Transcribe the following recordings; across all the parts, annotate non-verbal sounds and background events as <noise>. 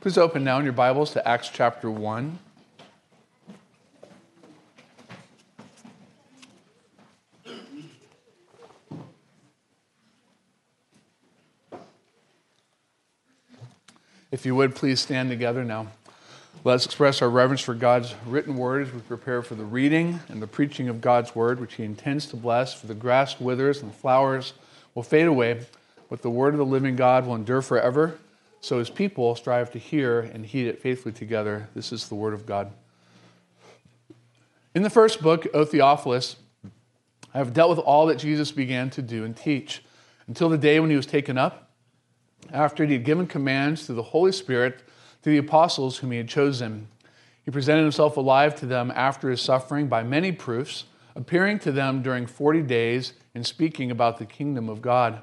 Please open now in your Bibles to Acts chapter 1. If you would, please stand together now. Let's express our reverence for God's written word as we prepare for the reading and the preaching of God's word, which He intends to bless. For the grass withers and the flowers will fade away, but the word of the living God will endure forever. So his people strive to hear and heed it faithfully together. This is the word of God. In the first book, O Theophilus, I have dealt with all that Jesus began to do and teach until the day when he was taken up, after he had given commands through the Holy Spirit to the apostles whom he had chosen. He presented himself alive to them after his suffering by many proofs, appearing to them during 40 days and speaking about the kingdom of God.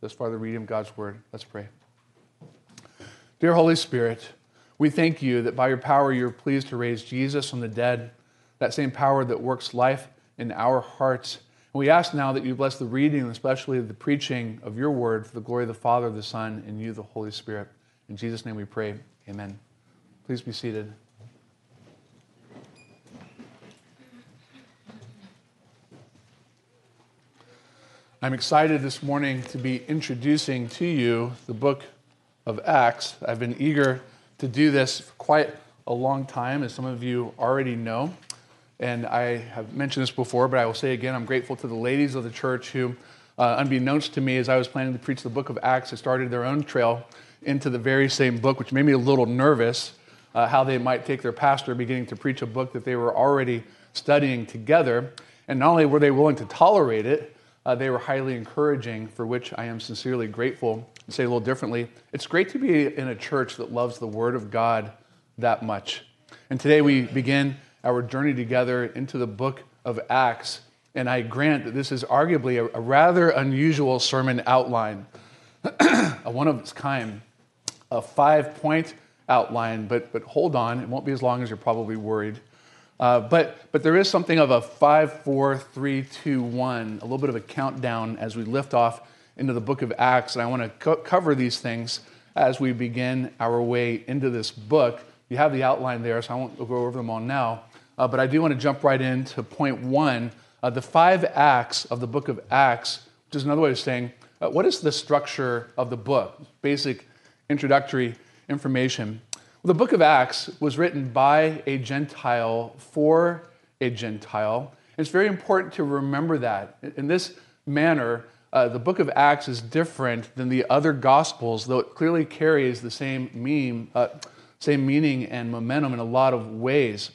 Thus far, the reading of God's word. Let's pray. Dear Holy Spirit, we thank you that by your power you're pleased to raise Jesus from the dead, that same power that works life in our hearts. And we ask now that you bless the reading, especially the preaching of your word for the glory of the Father, the Son, and you, the Holy Spirit. In Jesus' name we pray. Amen. Please be seated. I'm excited this morning to be introducing to you the book of Acts. I've been eager to do this for quite a long time, as some of you already know. And I have mentioned this before, but I will say again I'm grateful to the ladies of the church who, uh, unbeknownst to me, as I was planning to preach the book of Acts, have started their own trail into the very same book, which made me a little nervous uh, how they might take their pastor beginning to preach a book that they were already studying together. And not only were they willing to tolerate it, uh, they were highly encouraging, for which I am sincerely grateful. To say a little differently, it's great to be in a church that loves the Word of God that much. And today we begin our journey together into the book of Acts. And I grant that this is arguably a, a rather unusual sermon outline, <clears throat> a one of its kind, a five point outline. But, but hold on, it won't be as long as you're probably worried. Uh, but, but there is something of a five, four, three, two, one, a little bit of a countdown as we lift off into the book of Acts. And I want to co- cover these things as we begin our way into this book. You have the outline there, so I won't go over them all now. Uh, but I do want to jump right into point one uh, the five acts of the book of Acts, which is another way of saying uh, what is the structure of the book? Basic introductory information. Well, the book of Acts was written by a Gentile for a Gentile. It's very important to remember that. In this manner, uh, the book of Acts is different than the other Gospels, though it clearly carries the same, meme, uh, same meaning and momentum in a lot of ways.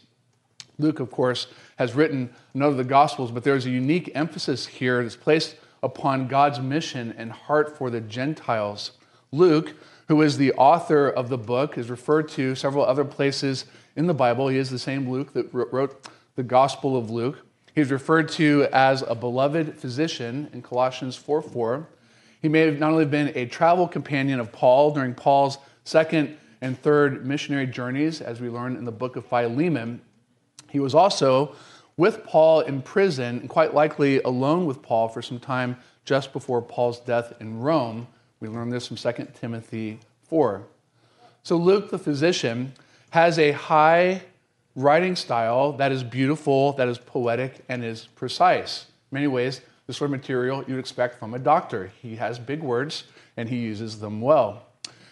Luke, of course, has written none of the Gospels, but there's a unique emphasis here that's placed upon God's mission and heart for the Gentiles. Luke who is the author of the book, is referred to several other places in the Bible. He is the same Luke that wrote the Gospel of Luke. He's referred to as a beloved physician in Colossians 4 4. He may have not only been a travel companion of Paul during Paul's second and third missionary journeys, as we learn in the book of Philemon, he was also with Paul in prison, and quite likely alone with Paul for some time just before Paul's death in Rome. We learn this from 2 Timothy 4. So Luke, the physician, has a high writing style that is beautiful, that is poetic, and is precise. In many ways, the sort of material you'd expect from a doctor. He has big words and he uses them well.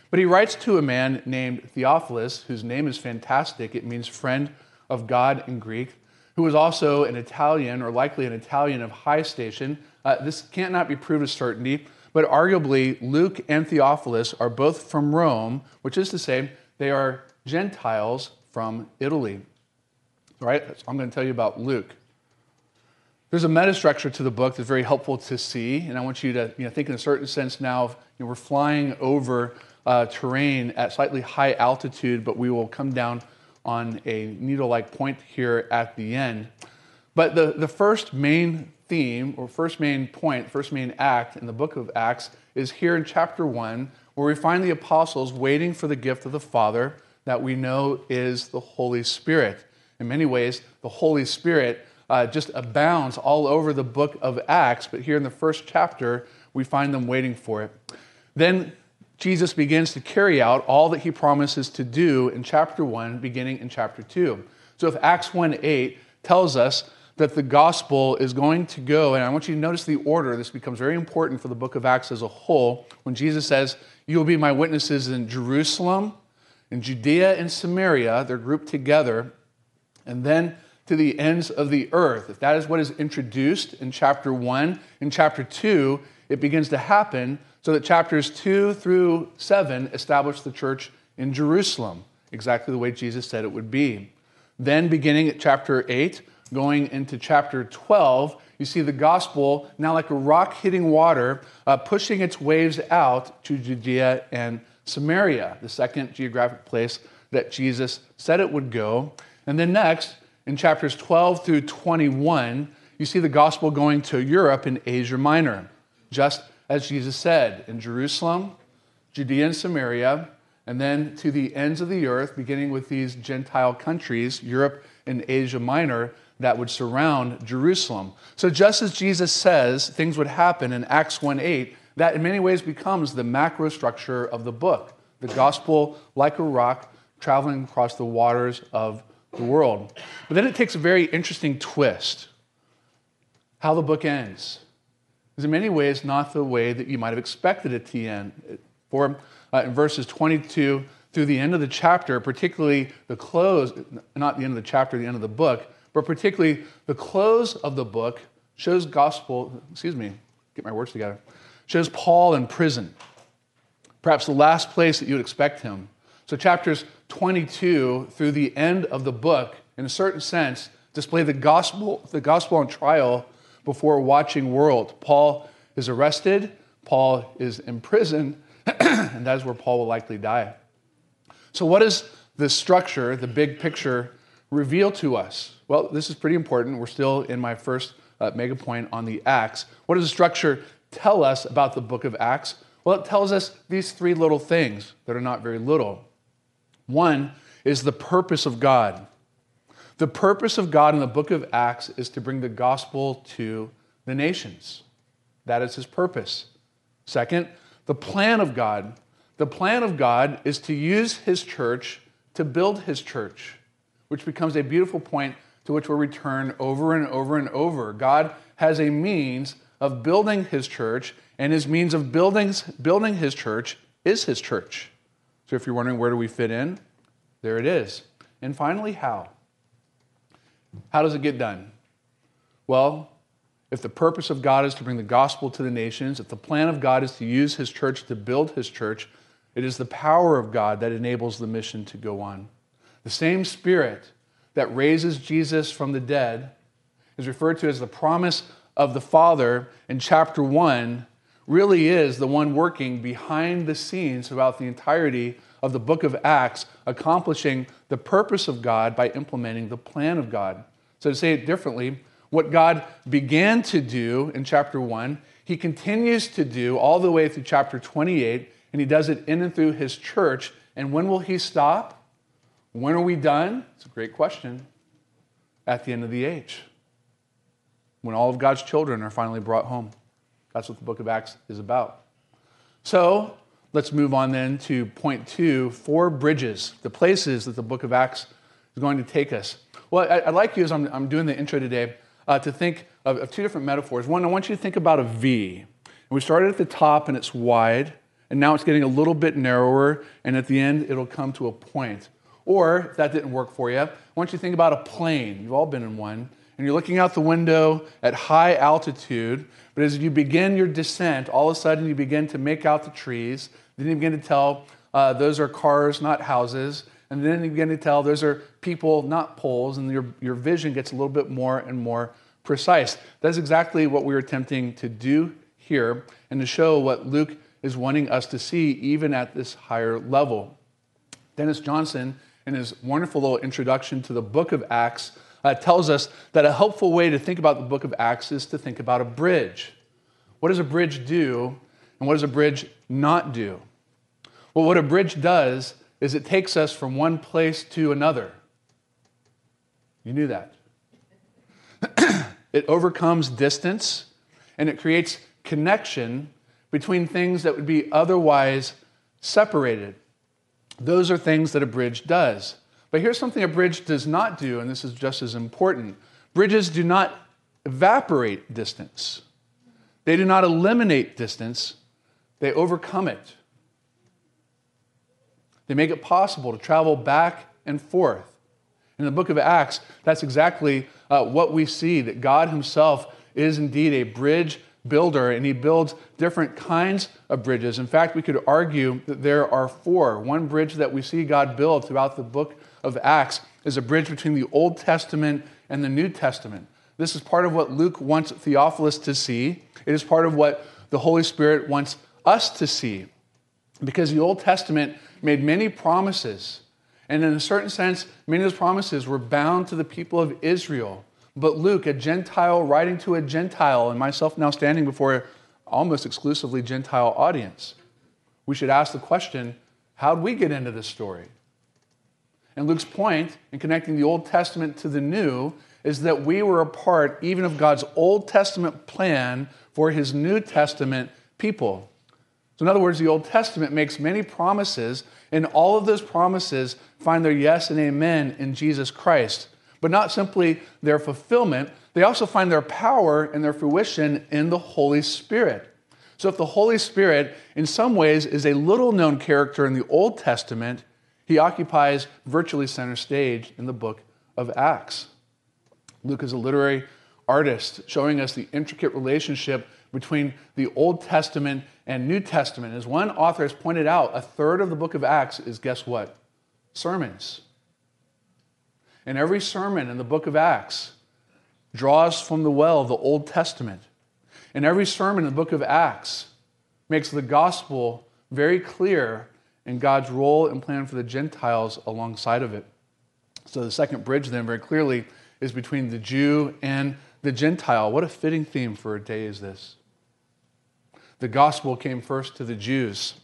But he writes to a man named Theophilus, whose name is fantastic. It means friend of God in Greek, who was also an Italian, or likely an Italian of high station. Uh, this can't not be proved with certainty, but arguably Luke and Theophilus are both from Rome, which is to say, they are Gentiles from Italy. All right, so I'm going to tell you about Luke. There's a metastructure to the book that's very helpful to see, and I want you to you know, think in a certain sense now. You know, we're flying over uh, terrain at slightly high altitude, but we will come down on a needle like point here at the end. But the, the first main theme, or first main point, first main act in the book of Acts is here in chapter 1, where we find the apostles waiting for the gift of the Father that we know is the Holy Spirit. In many ways, the Holy Spirit uh, just abounds all over the book of Acts, but here in the first chapter, we find them waiting for it. Then Jesus begins to carry out all that he promises to do in chapter 1, beginning in chapter 2. So if Acts 1 8 tells us that the gospel is going to go, and I want you to notice the order, this becomes very important for the book of Acts as a whole. When Jesus says, You will be my witnesses in Jerusalem, in Judea, and Samaria, they're grouped together. And then to the ends of the earth. If that is what is introduced in chapter 1, in chapter 2, it begins to happen so that chapters 2 through 7 establish the church in Jerusalem, exactly the way Jesus said it would be. Then, beginning at chapter 8, going into chapter 12, you see the gospel now like a rock hitting water, uh, pushing its waves out to Judea and Samaria, the second geographic place that Jesus said it would go. And then next, in chapters 12 through 21, you see the gospel going to Europe and Asia Minor, just as Jesus said, in Jerusalem, Judea and Samaria, and then to the ends of the earth, beginning with these Gentile countries, Europe and Asia Minor, that would surround Jerusalem. So just as Jesus says things would happen in Acts 1 8, that in many ways becomes the macro structure of the book. The gospel, like a rock, traveling across the waters of the world. But then it takes a very interesting twist. How the book ends is in many ways not the way that you might have expected it to end. For uh, in verses 22 through the end of the chapter, particularly the close, not the end of the chapter, the end of the book, but particularly the close of the book shows gospel, excuse me, get my words together, shows Paul in prison. Perhaps the last place that you would expect him. So, chapters 22 through the end of the book, in a certain sense, display the gospel, the gospel on trial before a watching world. Paul is arrested, Paul is imprisoned, <clears throat> and that is where Paul will likely die. So, what does the structure, the big picture, reveal to us? Well, this is pretty important. We're still in my first uh, mega point on the Acts. What does the structure tell us about the book of Acts? Well, it tells us these three little things that are not very little. One is the purpose of God. The purpose of God in the book of Acts is to bring the gospel to the nations. That is his purpose. Second, the plan of God. The plan of God is to use his church to build his church, which becomes a beautiful point to which we'll return over and over and over. God has a means of building his church, and his means of building, building his church is his church. So if you're wondering where do we fit in, there it is. And finally, how? How does it get done? Well, if the purpose of God is to bring the gospel to the nations, if the plan of God is to use his church to build his church, it is the power of God that enables the mission to go on. The same spirit that raises Jesus from the dead is referred to as the promise of the Father in chapter 1 really is the one working behind the scenes throughout the entirety of the book of Acts, accomplishing the purpose of God by implementing the plan of God. So, to say it differently, what God began to do in chapter 1, he continues to do all the way through chapter 28, and he does it in and through his church. And when will he stop? When are we done? It's a great question. At the end of the age, when all of God's children are finally brought home. That's what the book of Acts is about. So let's move on then to point two four bridges, the places that the book of Acts is going to take us. Well, I'd like you, as I'm, doing the intro today, uh, to think of, of two different metaphors. One, I want you to think about a V. And we started at the top and it's wide, and now it's getting a little bit narrower, and at the end, it'll come to a point. Or, if that didn't work for you, I want you to think about a plane. You've all been in one. And you're looking out the window at high altitude, but as you begin your descent, all of a sudden you begin to make out the trees. Then you begin to tell uh, those are cars, not houses. And then you begin to tell those are people, not poles. And your, your vision gets a little bit more and more precise. That's exactly what we are attempting to do here and to show what Luke is wanting us to see even at this higher level. Dennis Johnson, in his wonderful little introduction to the book of Acts, uh, tells us that a helpful way to think about the book of Acts is to think about a bridge. What does a bridge do, and what does a bridge not do? Well, what a bridge does is it takes us from one place to another. You knew that. <clears throat> it overcomes distance and it creates connection between things that would be otherwise separated. Those are things that a bridge does. But here's something a bridge does not do, and this is just as important bridges do not evaporate distance, they do not eliminate distance, they overcome it. They make it possible to travel back and forth. In the book of Acts, that's exactly uh, what we see that God Himself is indeed a bridge builder, and he builds different kinds of bridges. In fact, we could argue that there are four. One bridge that we see God build throughout the book of Acts is a bridge between the Old Testament and the New Testament. This is part of what Luke wants Theophilus to see. It is part of what the Holy Spirit wants us to see. Because the Old Testament made many promises. And in a certain sense, many of those promises were bound to the people of Israel. But Luke, a Gentile writing to a Gentile, and myself now standing before an almost exclusively Gentile audience, we should ask the question how'd we get into this story? And Luke's point in connecting the Old Testament to the New is that we were a part even of God's Old Testament plan for his New Testament people. So, in other words, the Old Testament makes many promises, and all of those promises find their yes and amen in Jesus Christ but not simply their fulfillment, they also find their power and their fruition in the Holy Spirit. So, if the Holy Spirit, in some ways, is a little known character in the Old Testament, he occupies virtually center stage in the book of Acts. Luke is a literary artist showing us the intricate relationship between the Old Testament and New Testament. As one author has pointed out, a third of the book of Acts is guess what? Sermons. And every sermon in the book of Acts draws from the well of the Old Testament. And every sermon in the book of Acts makes the gospel very clear in God's role and plan for the Gentiles alongside of it. So the second bridge, then, very clearly, is between the Jew and the Gentile. What a fitting theme for a day is this. The gospel came first to the Jews,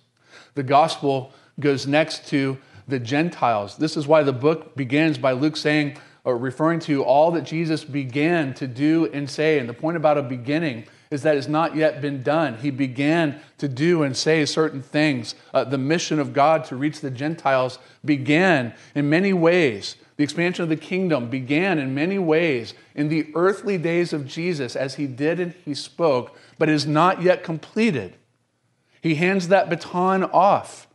the gospel goes next to the Gentiles. This is why the book begins by Luke saying, or referring to all that Jesus began to do and say. And the point about a beginning is that it's not yet been done. He began to do and say certain things. Uh, the mission of God to reach the Gentiles began in many ways. The expansion of the kingdom began in many ways in the earthly days of Jesus as he did and he spoke, but is not yet completed. He hands that baton off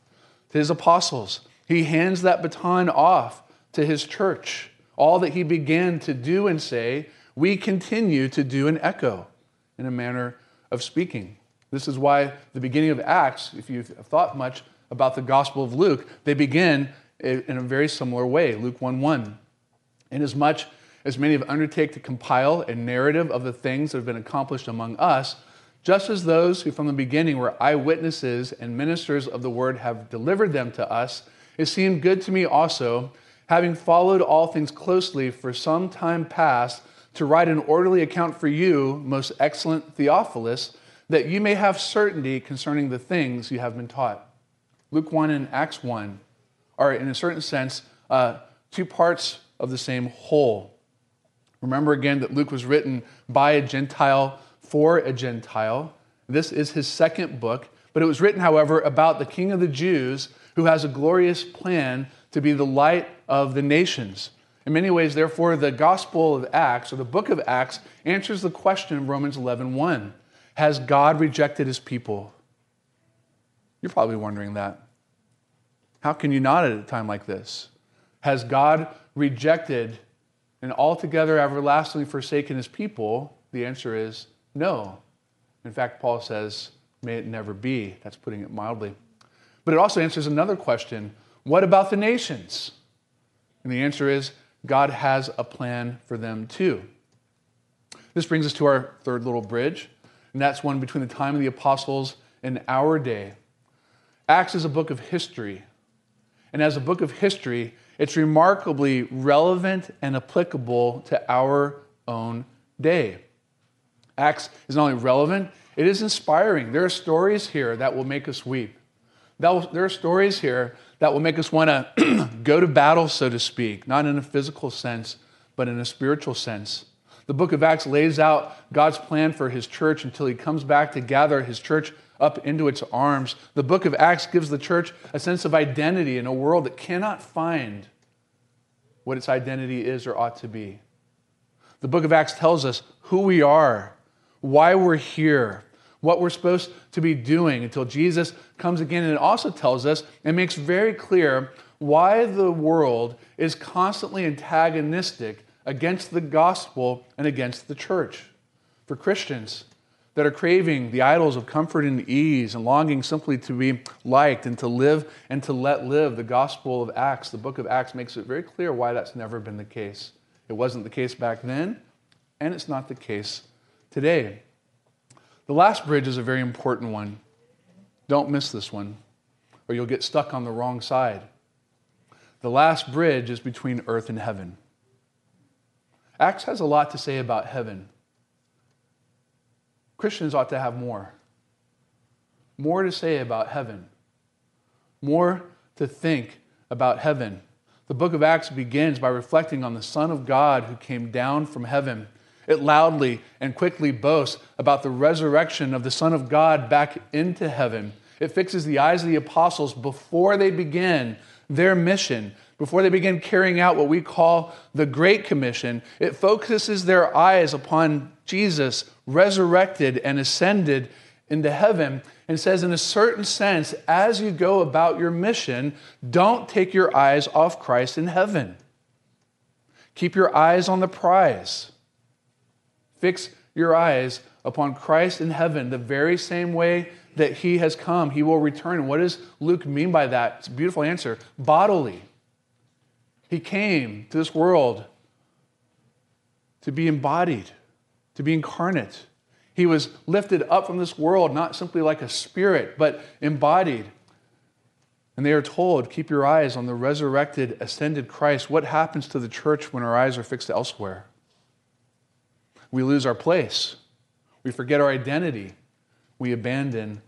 to his apostles. He hands that baton off to his church. All that he began to do and say, we continue to do and echo in a manner of speaking. This is why the beginning of Acts, if you've thought much about the Gospel of Luke, they begin in a very similar way. Luke 1 1. Inasmuch as many have undertaken to compile a narrative of the things that have been accomplished among us, just as those who from the beginning were eyewitnesses and ministers of the word have delivered them to us, it seemed good to me also, having followed all things closely for some time past, to write an orderly account for you, most excellent Theophilus, that you may have certainty concerning the things you have been taught. Luke 1 and Acts 1 are, in a certain sense, uh, two parts of the same whole. Remember again that Luke was written by a Gentile for a Gentile. This is his second book, but it was written, however, about the King of the Jews who has a glorious plan to be the light of the nations. In many ways, therefore, the Gospel of Acts, or the book of Acts, answers the question of Romans 11 1. Has God rejected his people? You're probably wondering that. How can you not at a time like this? Has God rejected and altogether everlastingly forsaken his people? The answer is no. In fact, Paul says, may it never be. That's putting it mildly. But it also answers another question what about the nations? And the answer is God has a plan for them too. This brings us to our third little bridge, and that's one between the time of the apostles and our day. Acts is a book of history. And as a book of history, it's remarkably relevant and applicable to our own day. Acts is not only relevant, it is inspiring. There are stories here that will make us weep. There are stories here that will make us want <clears throat> to go to battle, so to speak, not in a physical sense, but in a spiritual sense. The book of Acts lays out God's plan for his church until he comes back to gather his church up into its arms. The book of Acts gives the church a sense of identity in a world that cannot find what its identity is or ought to be. The book of Acts tells us who we are, why we're here, what we're supposed to be doing until Jesus comes again. And it also tells us and makes very clear why the world is constantly antagonistic against the gospel and against the church. For Christians that are craving the idols of comfort and ease and longing simply to be liked and to live and to let live the gospel of Acts, the book of Acts makes it very clear why that's never been the case. It wasn't the case back then, and it's not the case today. The last bridge is a very important one. Don't miss this one, or you'll get stuck on the wrong side. The last bridge is between earth and heaven. Acts has a lot to say about heaven. Christians ought to have more. More to say about heaven. More to think about heaven. The book of Acts begins by reflecting on the Son of God who came down from heaven it loudly and quickly boasts about the resurrection of the Son of God back into heaven. It fixes the eyes of the apostles before they begin their mission, before they begin carrying out what we call the Great Commission. It focuses their eyes upon Jesus resurrected and ascended into heaven and says, in a certain sense, as you go about your mission, don't take your eyes off Christ in heaven. Keep your eyes on the prize. Fix your eyes upon Christ in heaven, the very same way that he has come, he will return. what does Luke mean by that? It's a beautiful answer bodily. He came to this world to be embodied, to be incarnate. He was lifted up from this world, not simply like a spirit, but embodied. And they are told, keep your eyes on the resurrected, ascended Christ. What happens to the church when our eyes are fixed elsewhere? We lose our place. We forget our identity. We abandon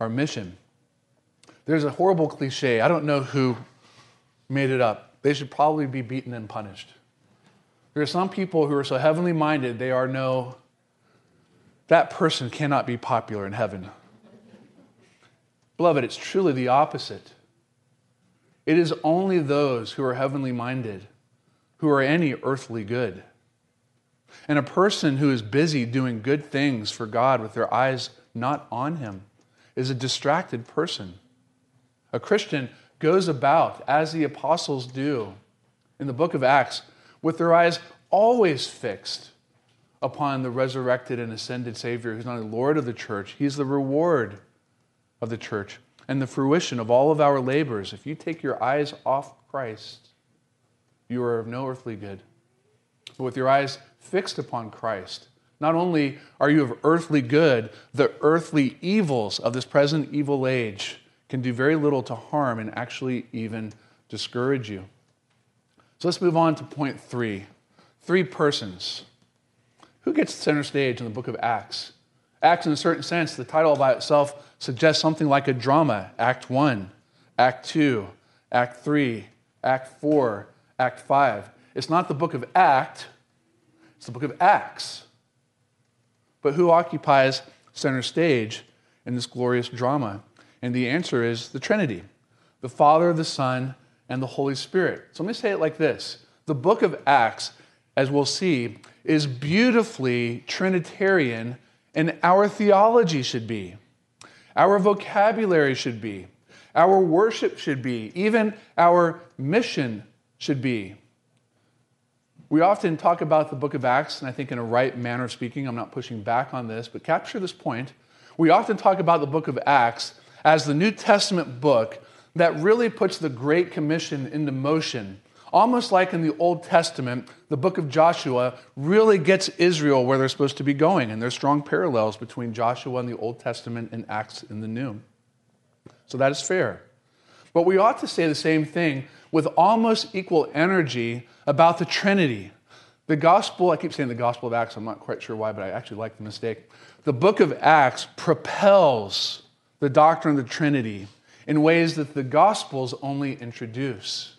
our mission. There's a horrible cliche. I don't know who made it up. They should probably be beaten and punished. There are some people who are so heavenly minded, they are no, that person cannot be popular in heaven. Beloved, it's truly the opposite. It is only those who are heavenly minded who are any earthly good. And a person who is busy doing good things for God with their eyes not on Him is a distracted person. A Christian goes about, as the apostles do in the book of Acts, with their eyes always fixed upon the resurrected and ascended Savior who's not only Lord of the church, He's the reward of the church and the fruition of all of our labors. If you take your eyes off Christ, you are of no earthly good. But with your eyes fixed upon Christ, not only are you of earthly good, the earthly evils of this present evil age can do very little to harm and actually even discourage you. So let's move on to point three three persons. Who gets center stage in the book of Acts? Acts, in a certain sense, the title by itself suggests something like a drama Act 1, Act 2, Act 3, Act 4, Act 5. It's not the book of Act, it's the book of Acts. But who occupies center stage in this glorious drama? And the answer is the Trinity the Father, the Son, and the Holy Spirit. So let me say it like this The book of Acts, as we'll see, is beautifully Trinitarian, and our theology should be. our vocabulary should be, our worship should be, even our mission should be. We often talk about the book of Acts, and I think in a right manner of speaking, I'm not pushing back on this, but capture this point. We often talk about the book of Acts as the New Testament book that really puts the Great Commission into motion. Almost like in the Old Testament, the book of Joshua really gets Israel where they're supposed to be going, and there's strong parallels between Joshua in the Old Testament and Acts in the New. So that is fair. But we ought to say the same thing with almost equal energy about the Trinity. The gospel, I keep saying the gospel of Acts, I'm not quite sure why, but I actually like the mistake. The book of Acts propels the doctrine of the Trinity in ways that the gospels only introduce.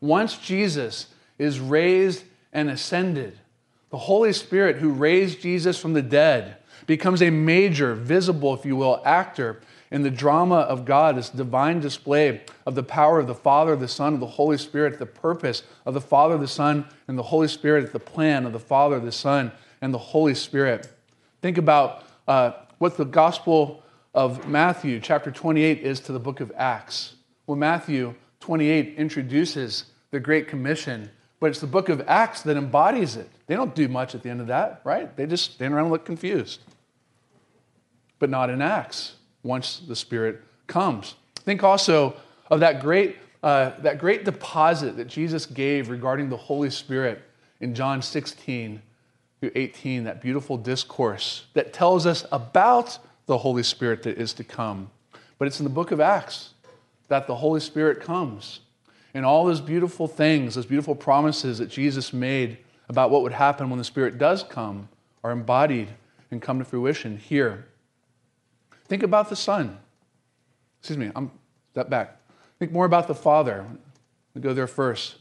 Once Jesus is raised and ascended, the Holy Spirit, who raised Jesus from the dead, becomes a major, visible, if you will, actor in the drama of God, this divine display of the power of the Father, the Son, and the Holy Spirit, the purpose of the Father, the Son, and the Holy Spirit, the plan of the Father, the Son, and the Holy Spirit. Think about uh, what the Gospel of Matthew, chapter 28, is to the book of Acts. Well, Matthew 28 introduces the Great Commission, but it's the book of Acts that embodies it. They don't do much at the end of that, right? They just stand around and look confused. But not in Acts once the Spirit comes. Think also of that great, uh, that great deposit that Jesus gave regarding the Holy Spirit in John 16 through 18, that beautiful discourse that tells us about the Holy Spirit that is to come. But it's in the book of Acts that the Holy Spirit comes. And all those beautiful things, those beautiful promises that Jesus made about what would happen when the Spirit does come, are embodied and come to fruition here Think about the Son. Excuse me, I'm step back. Think more about the Father. We go there first.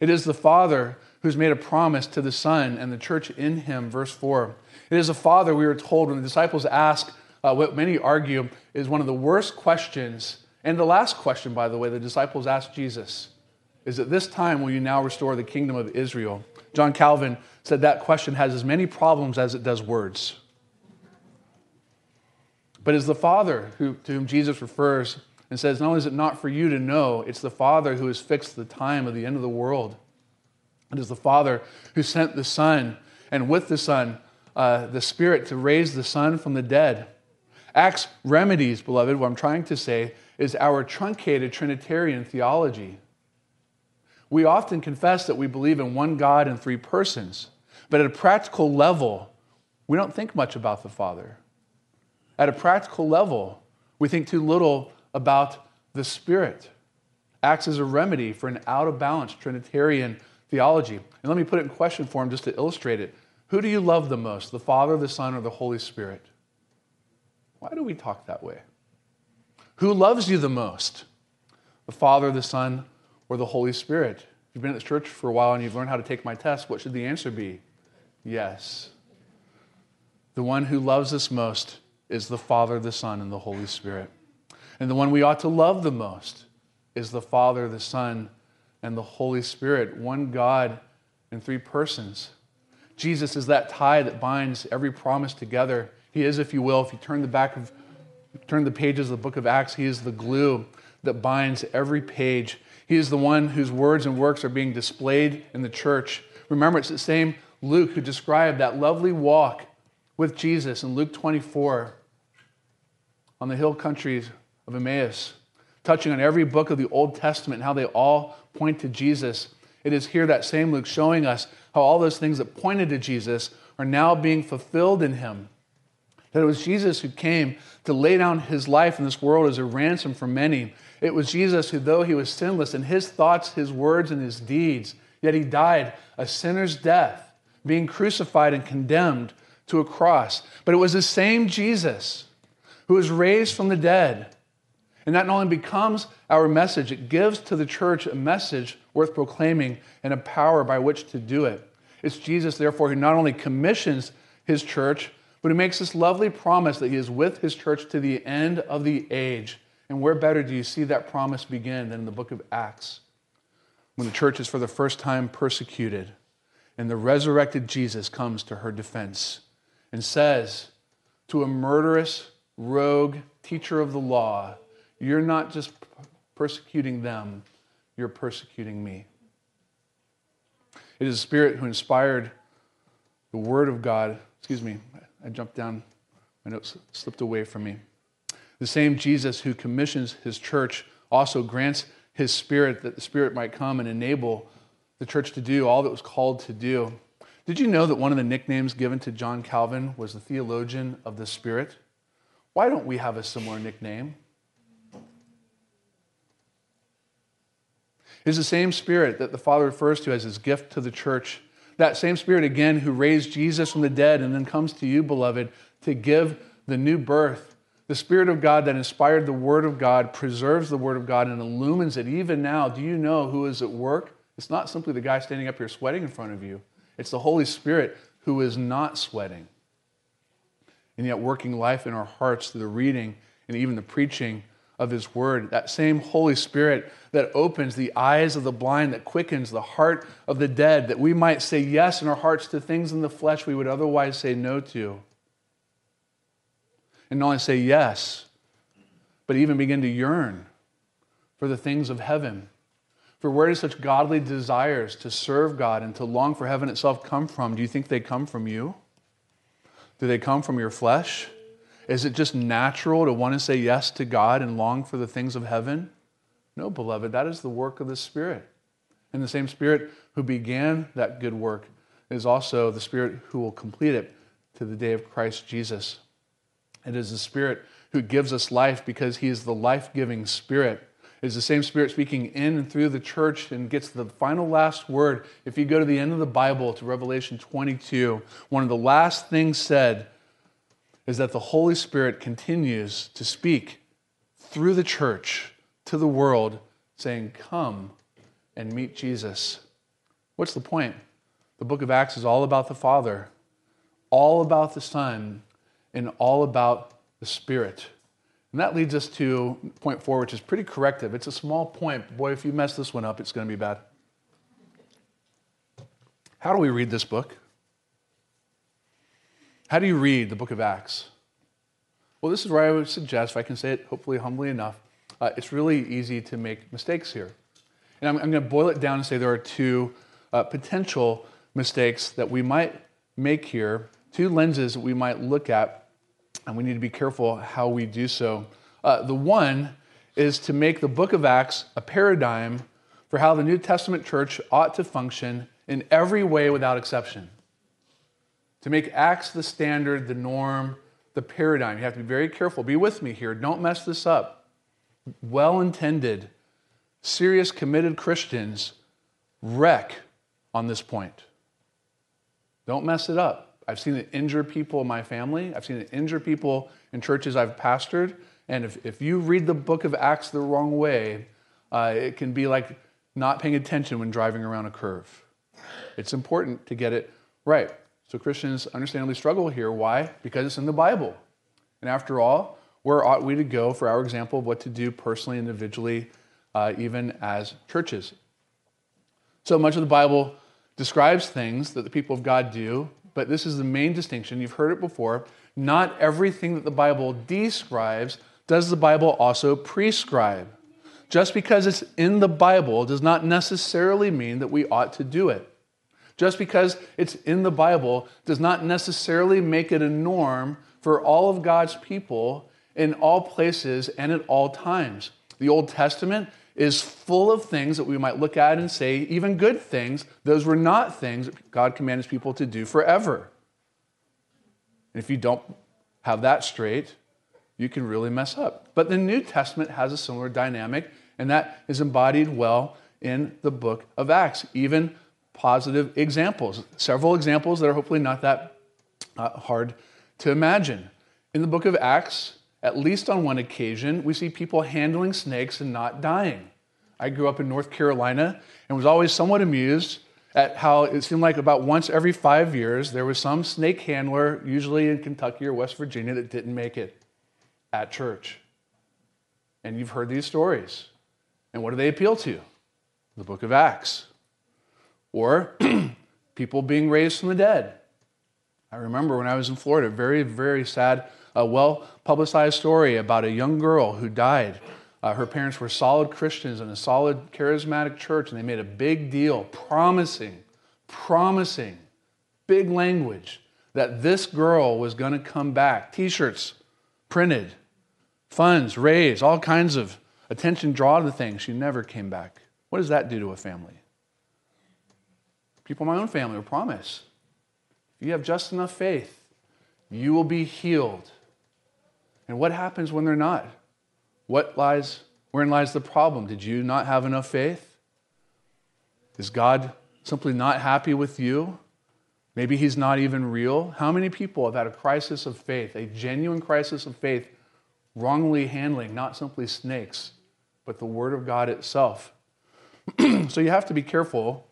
It is the Father who's made a promise to the Son and the church in him, verse 4. It is the Father, we are told, when the disciples ask uh, what many argue is one of the worst questions, and the last question, by the way, the disciples asked Jesus is at this time will you now restore the kingdom of Israel? John Calvin said that question has as many problems as it does words. But it's the Father who, to whom Jesus refers and says, Not only is it not for you to know, it's the Father who has fixed the time of the end of the world. It is the Father who sent the Son, and with the Son, uh, the Spirit to raise the Son from the dead. Acts remedies, beloved, what I'm trying to say is our truncated Trinitarian theology. We often confess that we believe in one God in three persons, but at a practical level, we don't think much about the Father. At a practical level, we think too little about the Spirit. Acts as a remedy for an out of balance Trinitarian theology. And let me put it in question form just to illustrate it. Who do you love the most, the Father, the Son, or the Holy Spirit? Why do we talk that way? Who loves you the most, the Father, the Son, or the Holy Spirit? If you've been at this church for a while and you've learned how to take my test, what should the answer be? Yes. The one who loves us most is the Father, the Son, and the Holy Spirit. And the one we ought to love the most is the Father, the Son, and the Holy Spirit, one God in three persons. Jesus is that tie that binds every promise together. He is, if you will, if you turn the back of turn the pages of the book of Acts, he is the glue that binds every page. He is the one whose words and works are being displayed in the church. Remember, it's the same Luke who described that lovely walk with Jesus in Luke 24 on the hill countries of Emmaus, touching on every book of the Old Testament and how they all point to Jesus. It is here that same Luke showing us how all those things that pointed to Jesus are now being fulfilled in him. That it was Jesus who came to lay down his life in this world as a ransom for many. It was Jesus who, though he was sinless in his thoughts, his words, and his deeds, yet he died a sinner's death, being crucified and condemned to a cross. But it was the same Jesus who was raised from the dead. And that not only becomes our message, it gives to the church a message worth proclaiming and a power by which to do it. It's Jesus, therefore, who not only commissions his church, but who makes this lovely promise that he is with his church to the end of the age. And where better do you see that promise begin than in the book of Acts, when the church is for the first time persecuted, and the resurrected Jesus comes to her defense and says, to a murderous, rogue teacher of the law, you're not just persecuting them, you're persecuting me. It is the Spirit who inspired the Word of God. Excuse me, I jumped down, my notes slipped away from me. The same Jesus who commissions his church also grants his Spirit that the Spirit might come and enable the church to do all that was called to do. Did you know that one of the nicknames given to John Calvin was the theologian of the Spirit? Why don't we have a similar nickname? It's the same Spirit that the Father refers to as his gift to the church. That same Spirit, again, who raised Jesus from the dead and then comes to you, beloved, to give the new birth. The Spirit of God that inspired the Word of God preserves the Word of God and illumines it even now. Do you know who is at work? It's not simply the guy standing up here sweating in front of you, it's the Holy Spirit who is not sweating. And yet, working life in our hearts through the reading and even the preaching of His Word. That same Holy Spirit that opens the eyes of the blind, that quickens the heart of the dead, that we might say yes in our hearts to things in the flesh we would otherwise say no to. And not only say yes, but even begin to yearn for the things of heaven. For where do such godly desires to serve God and to long for heaven itself come from? Do you think they come from you? Do they come from your flesh? Is it just natural to want to say yes to God and long for the things of heaven? No, beloved, that is the work of the Spirit. And the same Spirit who began that good work is also the Spirit who will complete it to the day of Christ Jesus. It is the Spirit who gives us life because He is the life giving Spirit. Is the same Spirit speaking in and through the church and gets the final last word. If you go to the end of the Bible, to Revelation 22, one of the last things said is that the Holy Spirit continues to speak through the church to the world, saying, Come and meet Jesus. What's the point? The book of Acts is all about the Father, all about the Son, and all about the Spirit. And that leads us to point four, which is pretty corrective. It's a small point. Boy, if you mess this one up, it's going to be bad. How do we read this book? How do you read the book of Acts? Well, this is where I would suggest, if I can say it hopefully humbly enough, uh, it's really easy to make mistakes here. And I'm, I'm going to boil it down and say there are two uh, potential mistakes that we might make here, two lenses that we might look at, and we need to be careful how we do so. Uh, the one is to make the book of Acts a paradigm for how the New Testament church ought to function in every way without exception to make Acts the standard, the norm, the paradigm. You have to be very careful. Be with me here. Don't mess this up. Well intended, serious, committed Christians wreck on this point. Don't mess it up. I've seen it injure people in my family, I've seen it injure people in churches I've pastored. And if, if you read the book of Acts the wrong way, uh, it can be like not paying attention when driving around a curve. It's important to get it right. So Christians understandably struggle here. Why? Because it's in the Bible. And after all, where ought we to go for our example of what to do personally, individually, uh, even as churches? So much of the Bible describes things that the people of God do, but this is the main distinction. You've heard it before. Not everything that the Bible describes does the Bible also prescribe. Just because it's in the Bible does not necessarily mean that we ought to do it. Just because it's in the Bible does not necessarily make it a norm for all of God's people in all places and at all times. The Old Testament is full of things that we might look at and say, even good things, those were not things that God commands people to do forever. And if you don't have that straight, you can really mess up. But the New Testament has a similar dynamic, and that is embodied well in the book of Acts. Even positive examples, several examples that are hopefully not that uh, hard to imagine. In the book of Acts, at least on one occasion, we see people handling snakes and not dying. I grew up in North Carolina and was always somewhat amused at how it seemed like about once every five years there was some snake handler, usually in Kentucky or West Virginia, that didn't make it at church. And you've heard these stories. And what do they appeal to? The book of Acts or <clears throat> people being raised from the dead. I remember when I was in Florida, very, very sad, a well publicized story about a young girl who died. Uh, her parents were solid Christians in a solid charismatic church, and they made a big deal promising, promising, big language that this girl was going to come back. T shirts printed, funds raised, all kinds of attention drawn to the thing. She never came back. What does that do to a family? People in my own family were promise if you have just enough faith, you will be healed. And what happens when they're not? What lies, wherein lies the problem? Did you not have enough faith? Is God simply not happy with you? Maybe he's not even real. How many people have had a crisis of faith, a genuine crisis of faith, wrongly handling not simply snakes, but the Word of God itself? <clears throat> so you have to be careful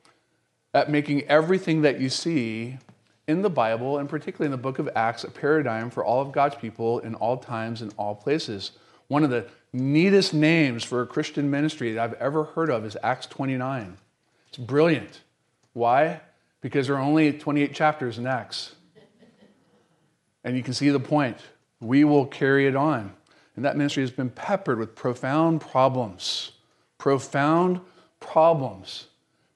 at making everything that you see in the Bible, and particularly in the book of Acts, a paradigm for all of God's people in all times and all places. One of the neatest names for a Christian ministry that I've ever heard of is Acts 29. It's brilliant. Why? Because there are only 28 chapters in Acts. And you can see the point. We will carry it on. And that ministry has been peppered with profound problems. Profound problems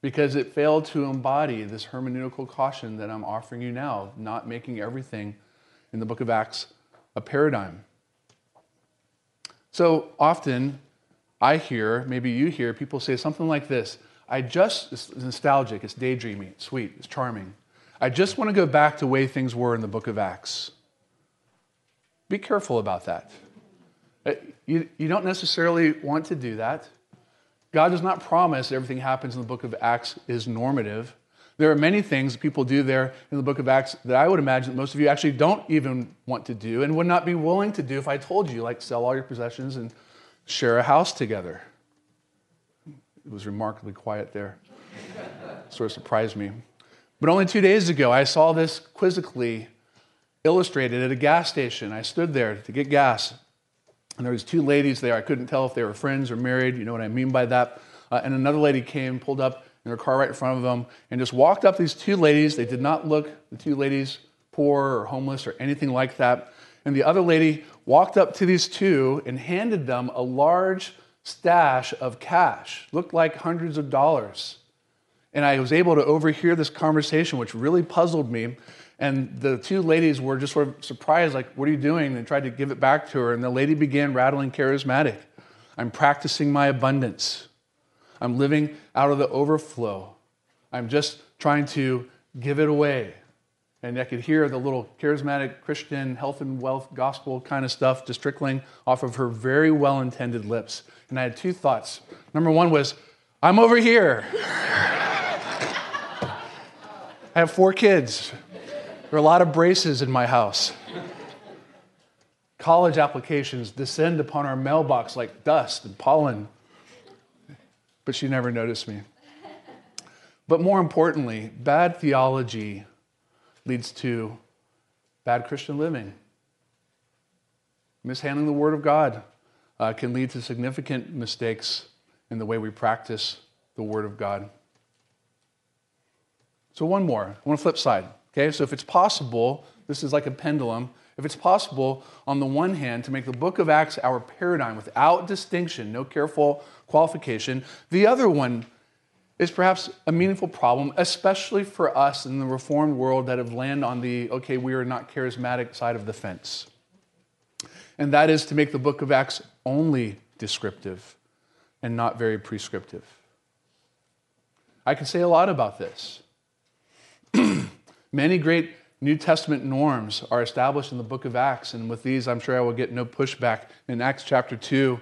because it failed to embody this hermeneutical caution that I'm offering you now, not making everything in the book of Acts a paradigm. So often I hear, maybe you hear, people say something like this I just, it's nostalgic, it's daydreamy, it's sweet, it's charming. I just want to go back to the way things were in the book of Acts. Be careful about that. Uh, you, you don't necessarily want to do that. God does not promise everything happens in the book of Acts is normative. There are many things people do there in the book of Acts that I would imagine most of you actually don't even want to do and would not be willing to do if I told you, like sell all your possessions and share a house together. It was remarkably quiet there. <laughs> sort of surprised me. But only two days ago, I saw this quizzically illustrated at a gas station. I stood there to get gas and there was two ladies there. I couldn't tell if they were friends or married. You know what I mean by that. Uh, and another lady came, pulled up in her car right in front of them, and just walked up these two ladies. They did not look, the two ladies, poor or homeless or anything like that. And the other lady walked up to these two and handed them a large stash of cash, looked like hundreds of dollars. And I was able to overhear this conversation, which really puzzled me. And the two ladies were just sort of surprised, like, what are you doing? And tried to give it back to her. And the lady began rattling charismatic. I'm practicing my abundance. I'm living out of the overflow. I'm just trying to give it away. And I could hear the little charismatic Christian health and wealth gospel kind of stuff just trickling off of her very well intended lips. And I had two thoughts. Number one was, I'm over here. <laughs> I have four kids. There are a lot of braces in my house. College applications descend upon our mailbox like dust and pollen. But she never noticed me. But more importantly, bad theology leads to bad Christian living. Mishandling the Word of God uh, can lead to significant mistakes in the way we practice the Word of God. So, one more. I want to flip side. Okay, so if it's possible, this is like a pendulum. If it's possible, on the one hand, to make the book of Acts our paradigm without distinction, no careful qualification, the other one is perhaps a meaningful problem, especially for us in the reformed world that have landed on the okay, we are not charismatic side of the fence. And that is to make the book of Acts only descriptive and not very prescriptive. I can say a lot about this. <clears throat> Many great New Testament norms are established in the book of Acts, and with these, I'm sure I will get no pushback. In Acts chapter 2,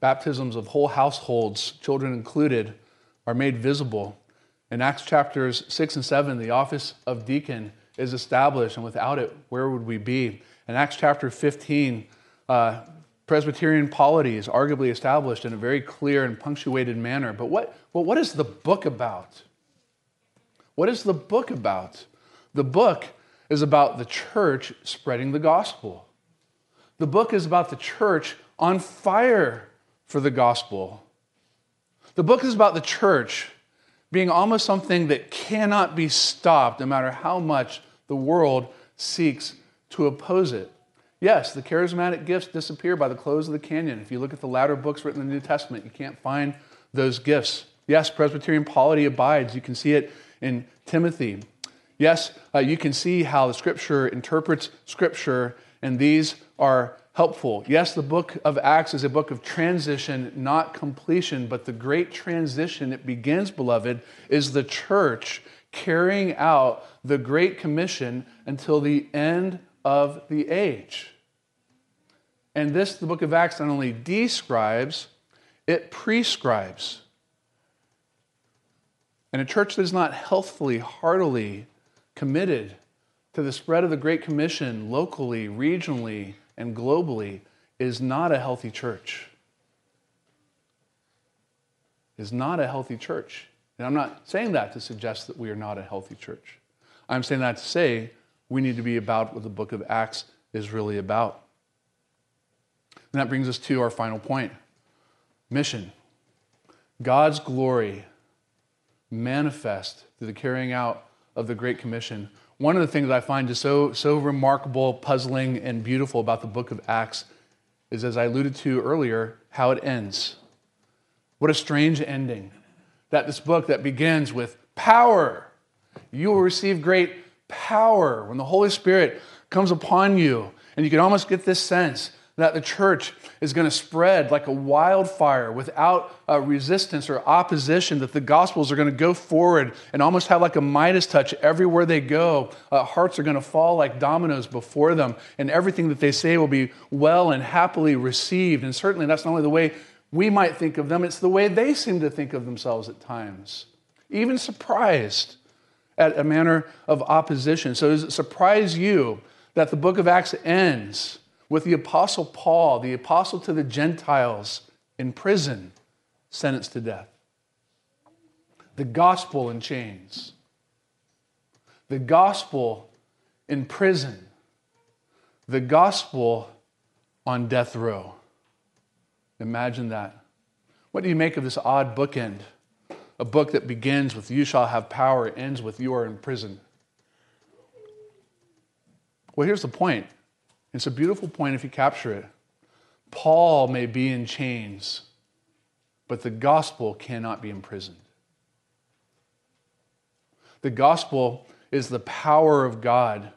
baptisms of whole households, children included, are made visible. In Acts chapters 6 and 7, the office of deacon is established, and without it, where would we be? In Acts chapter 15, uh, Presbyterian polity is arguably established in a very clear and punctuated manner. But what, well, what is the book about? What is the book about? The book is about the church spreading the gospel. The book is about the church on fire for the gospel. The book is about the church being almost something that cannot be stopped no matter how much the world seeks to oppose it. Yes, the charismatic gifts disappear by the close of the canon. If you look at the latter books written in the New Testament, you can't find those gifts. Yes, Presbyterian polity abides. You can see it in Timothy. Yes, uh, you can see how the Scripture interprets Scripture, and these are helpful. Yes, the book of Acts is a book of transition, not completion, but the great transition it begins, beloved, is the church carrying out the Great Commission until the end of the age. And this, the book of Acts, not only describes, it prescribes. And a church that is not healthfully, heartily committed to the spread of the Great Commission locally, regionally, and globally is not a healthy church. Is not a healthy church. And I'm not saying that to suggest that we are not a healthy church. I'm saying that to say we need to be about what the book of Acts is really about. And that brings us to our final point mission. God's glory manifest through the carrying out of the Great Commission. One of the things I find just so, so remarkable, puzzling, and beautiful about the book of Acts is, as I alluded to earlier, how it ends. What a strange ending. That this book that begins with power, you will receive great power when the Holy Spirit comes upon you. And you can almost get this sense that the church is going to spread like a wildfire without uh, resistance or opposition, that the gospels are going to go forward and almost have like a Midas touch everywhere they go. Uh, hearts are going to fall like dominoes before them, and everything that they say will be well and happily received. And certainly that's not only the way we might think of them, it's the way they seem to think of themselves at times, even surprised at a manner of opposition. So, does it surprise you that the book of Acts ends? With the Apostle Paul, the apostle to the Gentiles, in prison, sentenced to death. The gospel in chains. The gospel in prison. The gospel on death row. Imagine that. What do you make of this odd bookend? A book that begins with, You shall have power, ends with, You are in prison. Well, here's the point it's a beautiful point if you capture it. Paul may be in chains, but the gospel cannot be imprisoned. The gospel is the power of God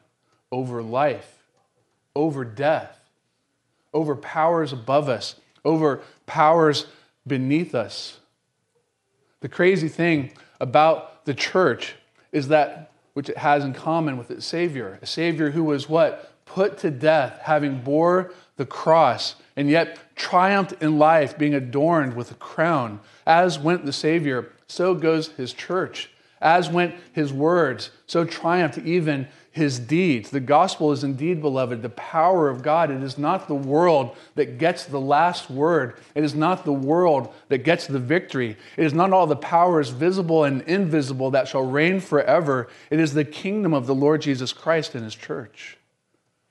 over life, over death, over powers above us, over powers beneath us. The crazy thing about the church is that which it has in common with its Savior, a Savior who was what? Put to death, having bore the cross, and yet triumphed in life, being adorned with a crown. As went the Savior, so goes his church. As went his words, so triumphed even his deeds. The gospel is indeed, beloved, the power of God. It is not the world that gets the last word. It is not the world that gets the victory. It is not all the powers, visible and invisible, that shall reign forever. It is the kingdom of the Lord Jesus Christ and his church.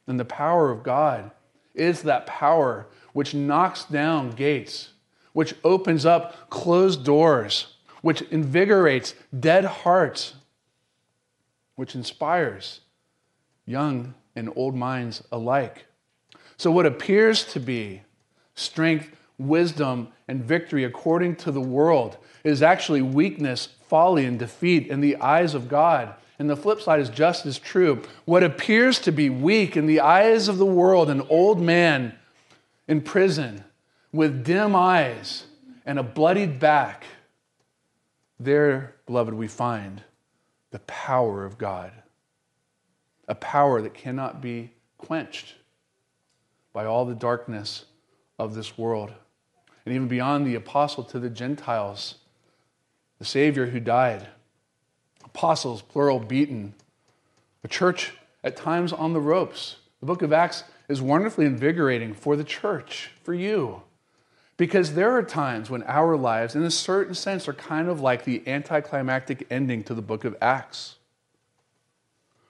And the power of God is that power which knocks down gates, which opens up closed doors, which invigorates dead hearts, which inspires young and old minds alike. So, what appears to be strength, wisdom, and victory according to the world is actually weakness, folly, and defeat in the eyes of God. And the flip side is just as true. What appears to be weak in the eyes of the world, an old man in prison with dim eyes and a bloodied back, there, beloved, we find the power of God. A power that cannot be quenched by all the darkness of this world. And even beyond the apostle to the Gentiles, the Savior who died apostles, plural, beaten, a church at times on the ropes. The book of Acts is wonderfully invigorating for the church, for you. Because there are times when our lives, in a certain sense, are kind of like the anticlimactic ending to the book of Acts.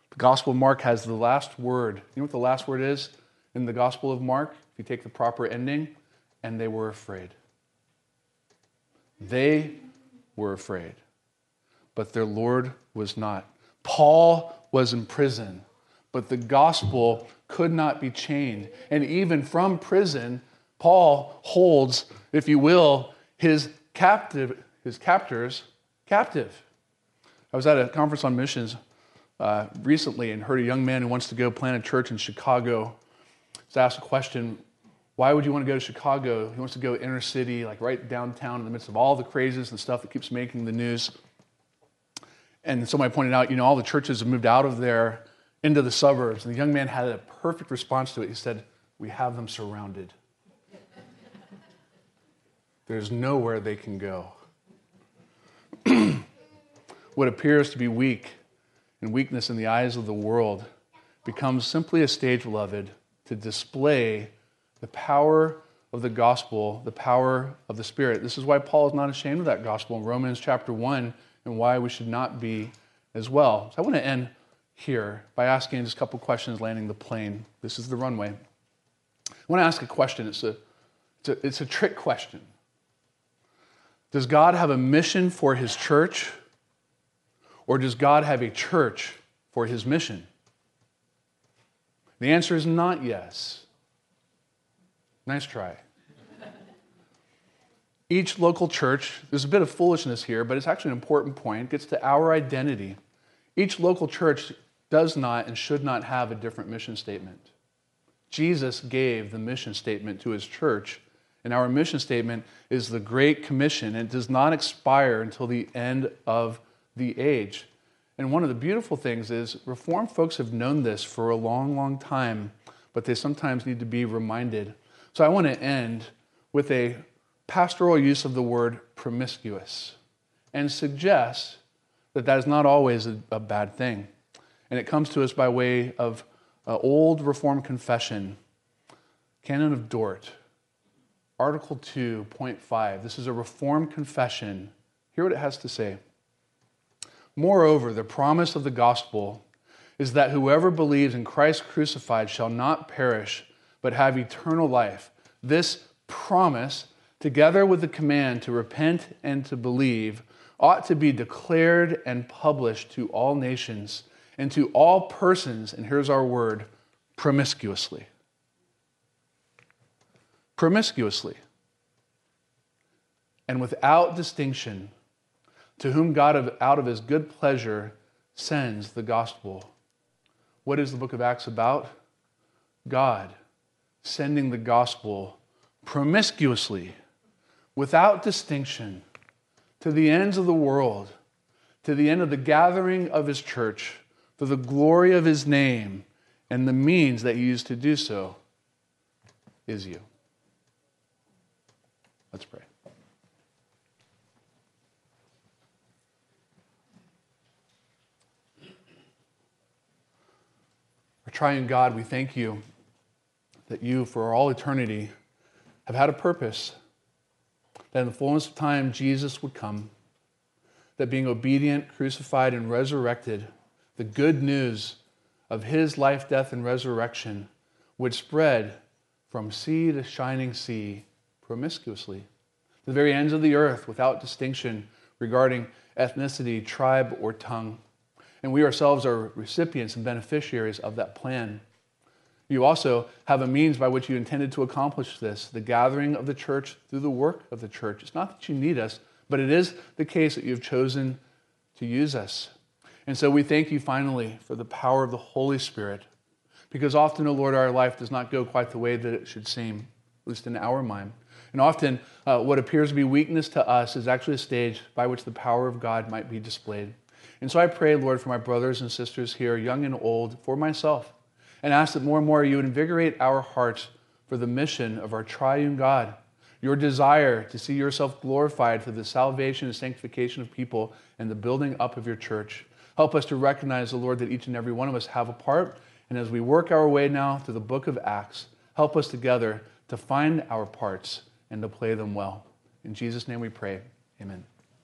The Gospel of Mark has the last word. You know what the last word is in the Gospel of Mark? If you take the proper ending, and they were afraid. They were afraid but their Lord was not. Paul was in prison. but the gospel could not be chained. And even from prison, Paul holds, if you will, his captive, his captors captive. I was at a conference on missions uh, recently and heard a young man who wants to go plant a church in Chicago. Was asked a question, why would you want to go to Chicago? He wants to go inner city, like right downtown in the midst of all the crazes and stuff that keeps making the news. And somebody pointed out, you know, all the churches have moved out of there into the suburbs. And the young man had a perfect response to it. He said, We have them surrounded. There's nowhere they can go. <clears throat> what appears to be weak and weakness in the eyes of the world becomes simply a stage, beloved, to display the power of the gospel, the power of the Spirit. This is why Paul is not ashamed of that gospel in Romans chapter 1 and why we should not be as well. So I want to end here by asking just a couple questions landing the plane. This is the runway. I want to ask a question. It's a, it's a, it's a trick question. Does God have a mission for his church? Or does God have a church for his mission? The answer is not yes. Nice try. Each local church, there's a bit of foolishness here, but it's actually an important point, gets to our identity. Each local church does not and should not have a different mission statement. Jesus gave the mission statement to his church, and our mission statement is the Great Commission. And it does not expire until the end of the age. And one of the beautiful things is, Reformed folks have known this for a long, long time, but they sometimes need to be reminded. So I want to end with a pastoral use of the word promiscuous and suggests that that is not always a, a bad thing. And it comes to us by way of uh, old Reformed confession, Canon of Dort, Article 2.5. This is a Reformed confession. Hear what it has to say. Moreover, the promise of the gospel is that whoever believes in Christ crucified shall not perish, but have eternal life. This promise, together with the command to repent and to believe, ought to be declared and published to all nations and to all persons, and here's our word, promiscuously. Promiscuously. And without distinction to whom God, out of his good pleasure, sends the gospel. What is the book of Acts about? God sending the gospel promiscuously, without distinction, to the ends of the world, to the end of the gathering of his church, for the glory of his name, and the means that he used to do so is you. Let's pray. Our triune God, we thank you that you, for all eternity, have had a purpose. That in the fullness of time, Jesus would come. That being obedient, crucified, and resurrected, the good news of his life, death, and resurrection would spread from sea to shining sea promiscuously to the very ends of the earth without distinction regarding ethnicity, tribe, or tongue and we ourselves are recipients and beneficiaries of that plan. You also have a means by which you intended to accomplish this the gathering of the church through the work of the church. It's not that you need us, but it is the case that you've chosen to use us. And so we thank you finally for the power of the Holy Spirit, because often, O oh Lord, our life does not go quite the way that it should seem, at least in our mind. And often, uh, what appears to be weakness to us is actually a stage by which the power of God might be displayed. And so I pray, Lord, for my brothers and sisters here, young and old, for myself, and ask that more and more you invigorate our hearts for the mission of our triune God, your desire to see yourself glorified through the salvation and sanctification of people and the building up of your church. Help us to recognize, the Lord, that each and every one of us have a part. And as we work our way now through the book of Acts, help us together to find our parts and to play them well. In Jesus' name we pray. Amen.